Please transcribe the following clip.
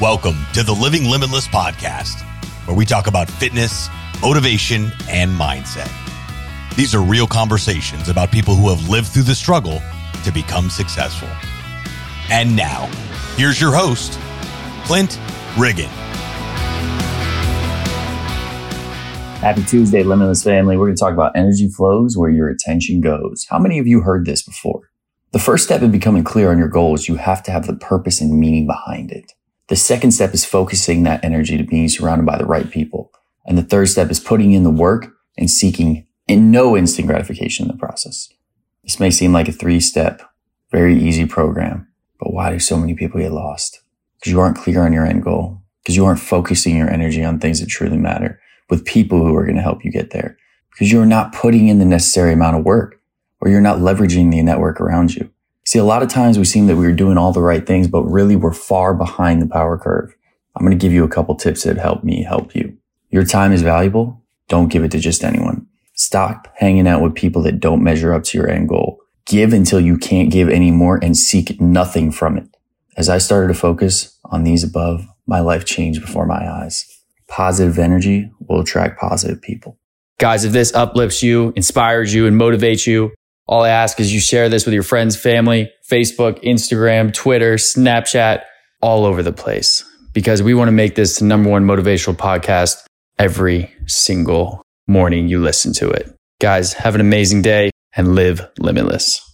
Welcome to the Living Limitless podcast, where we talk about fitness, motivation, and mindset. These are real conversations about people who have lived through the struggle to become successful. And now, here's your host, Clint Riggin. Happy Tuesday, Limitless family. We're going to talk about energy flows where your attention goes. How many of you heard this before? The first step in becoming clear on your goals, you have to have the purpose and meaning behind it. The second step is focusing that energy to being surrounded by the right people. And the third step is putting in the work and seeking in no instant gratification in the process. This may seem like a three step, very easy program, but why do so many people get lost? Because you aren't clear on your end goal, because you aren't focusing your energy on things that truly matter with people who are going to help you get there, because you're not putting in the necessary amount of work or you're not leveraging the network around you. See, a lot of times we seem that we're doing all the right things, but really we're far behind the power curve. I'm going to give you a couple tips that help me help you. Your time is valuable. Don't give it to just anyone. Stop hanging out with people that don't measure up to your end goal. Give until you can't give anymore and seek nothing from it. As I started to focus on these above, my life changed before my eyes. Positive energy will attract positive people. Guys, if this uplifts you, inspires you, and motivates you, all I ask is you share this with your friends, family, Facebook, Instagram, Twitter, Snapchat, all over the place because we want to make this the number one motivational podcast every single morning you listen to it. Guys, have an amazing day and live limitless.